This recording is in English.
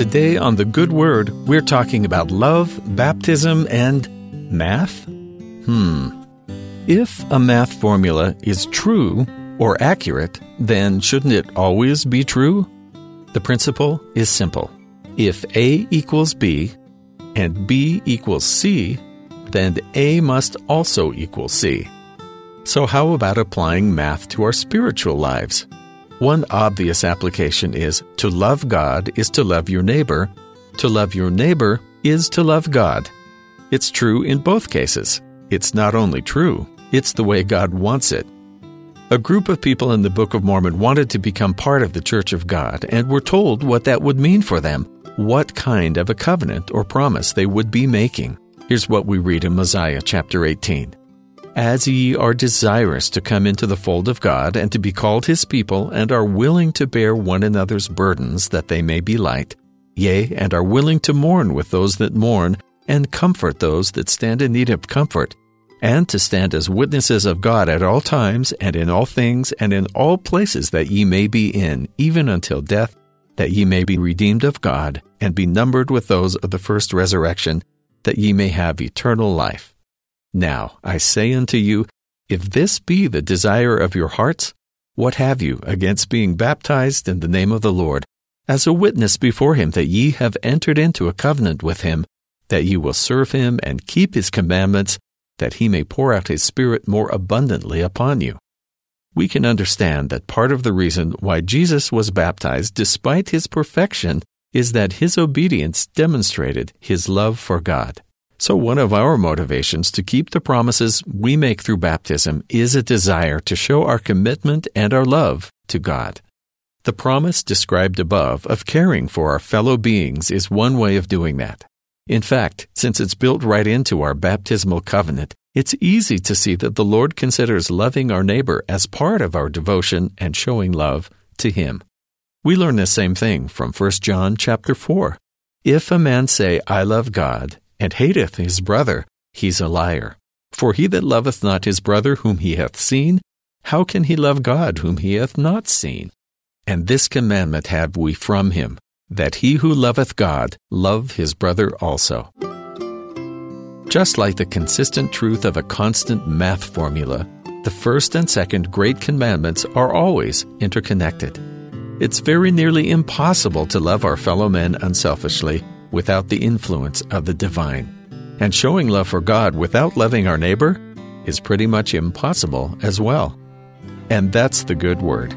Today on The Good Word, we're talking about love, baptism, and math? Hmm. If a math formula is true or accurate, then shouldn't it always be true? The principle is simple. If A equals B and B equals C, then A must also equal C. So, how about applying math to our spiritual lives? One obvious application is to love God is to love your neighbor. To love your neighbor is to love God. It's true in both cases. It's not only true, it's the way God wants it. A group of people in the Book of Mormon wanted to become part of the Church of God and were told what that would mean for them, what kind of a covenant or promise they would be making. Here's what we read in Mosiah chapter 18. As ye are desirous to come into the fold of God and to be called his people, and are willing to bear one another's burdens that they may be light, yea, and are willing to mourn with those that mourn, and comfort those that stand in need of comfort, and to stand as witnesses of God at all times, and in all things, and in all places that ye may be in, even until death, that ye may be redeemed of God, and be numbered with those of the first resurrection, that ye may have eternal life. Now I say unto you, if this be the desire of your hearts, what have you against being baptized in the name of the Lord, as a witness before him that ye have entered into a covenant with him, that ye will serve him and keep his commandments, that he may pour out his Spirit more abundantly upon you? We can understand that part of the reason why Jesus was baptized despite his perfection is that his obedience demonstrated his love for God. So, one of our motivations to keep the promises we make through baptism is a desire to show our commitment and our love to God. The promise described above of caring for our fellow beings is one way of doing that. In fact, since it's built right into our baptismal covenant, it's easy to see that the Lord considers loving our neighbor as part of our devotion and showing love to him. We learn the same thing from 1 John chapter 4. If a man say, I love God, and hateth his brother, he's a liar. For he that loveth not his brother whom he hath seen, how can he love God whom he hath not seen? And this commandment have we from him, that he who loveth God love his brother also. Just like the consistent truth of a constant math formula, the first and second great commandments are always interconnected. It's very nearly impossible to love our fellow men unselfishly without the influence of the divine. And showing love for God without loving our neighbor is pretty much impossible as well. And that's the good word.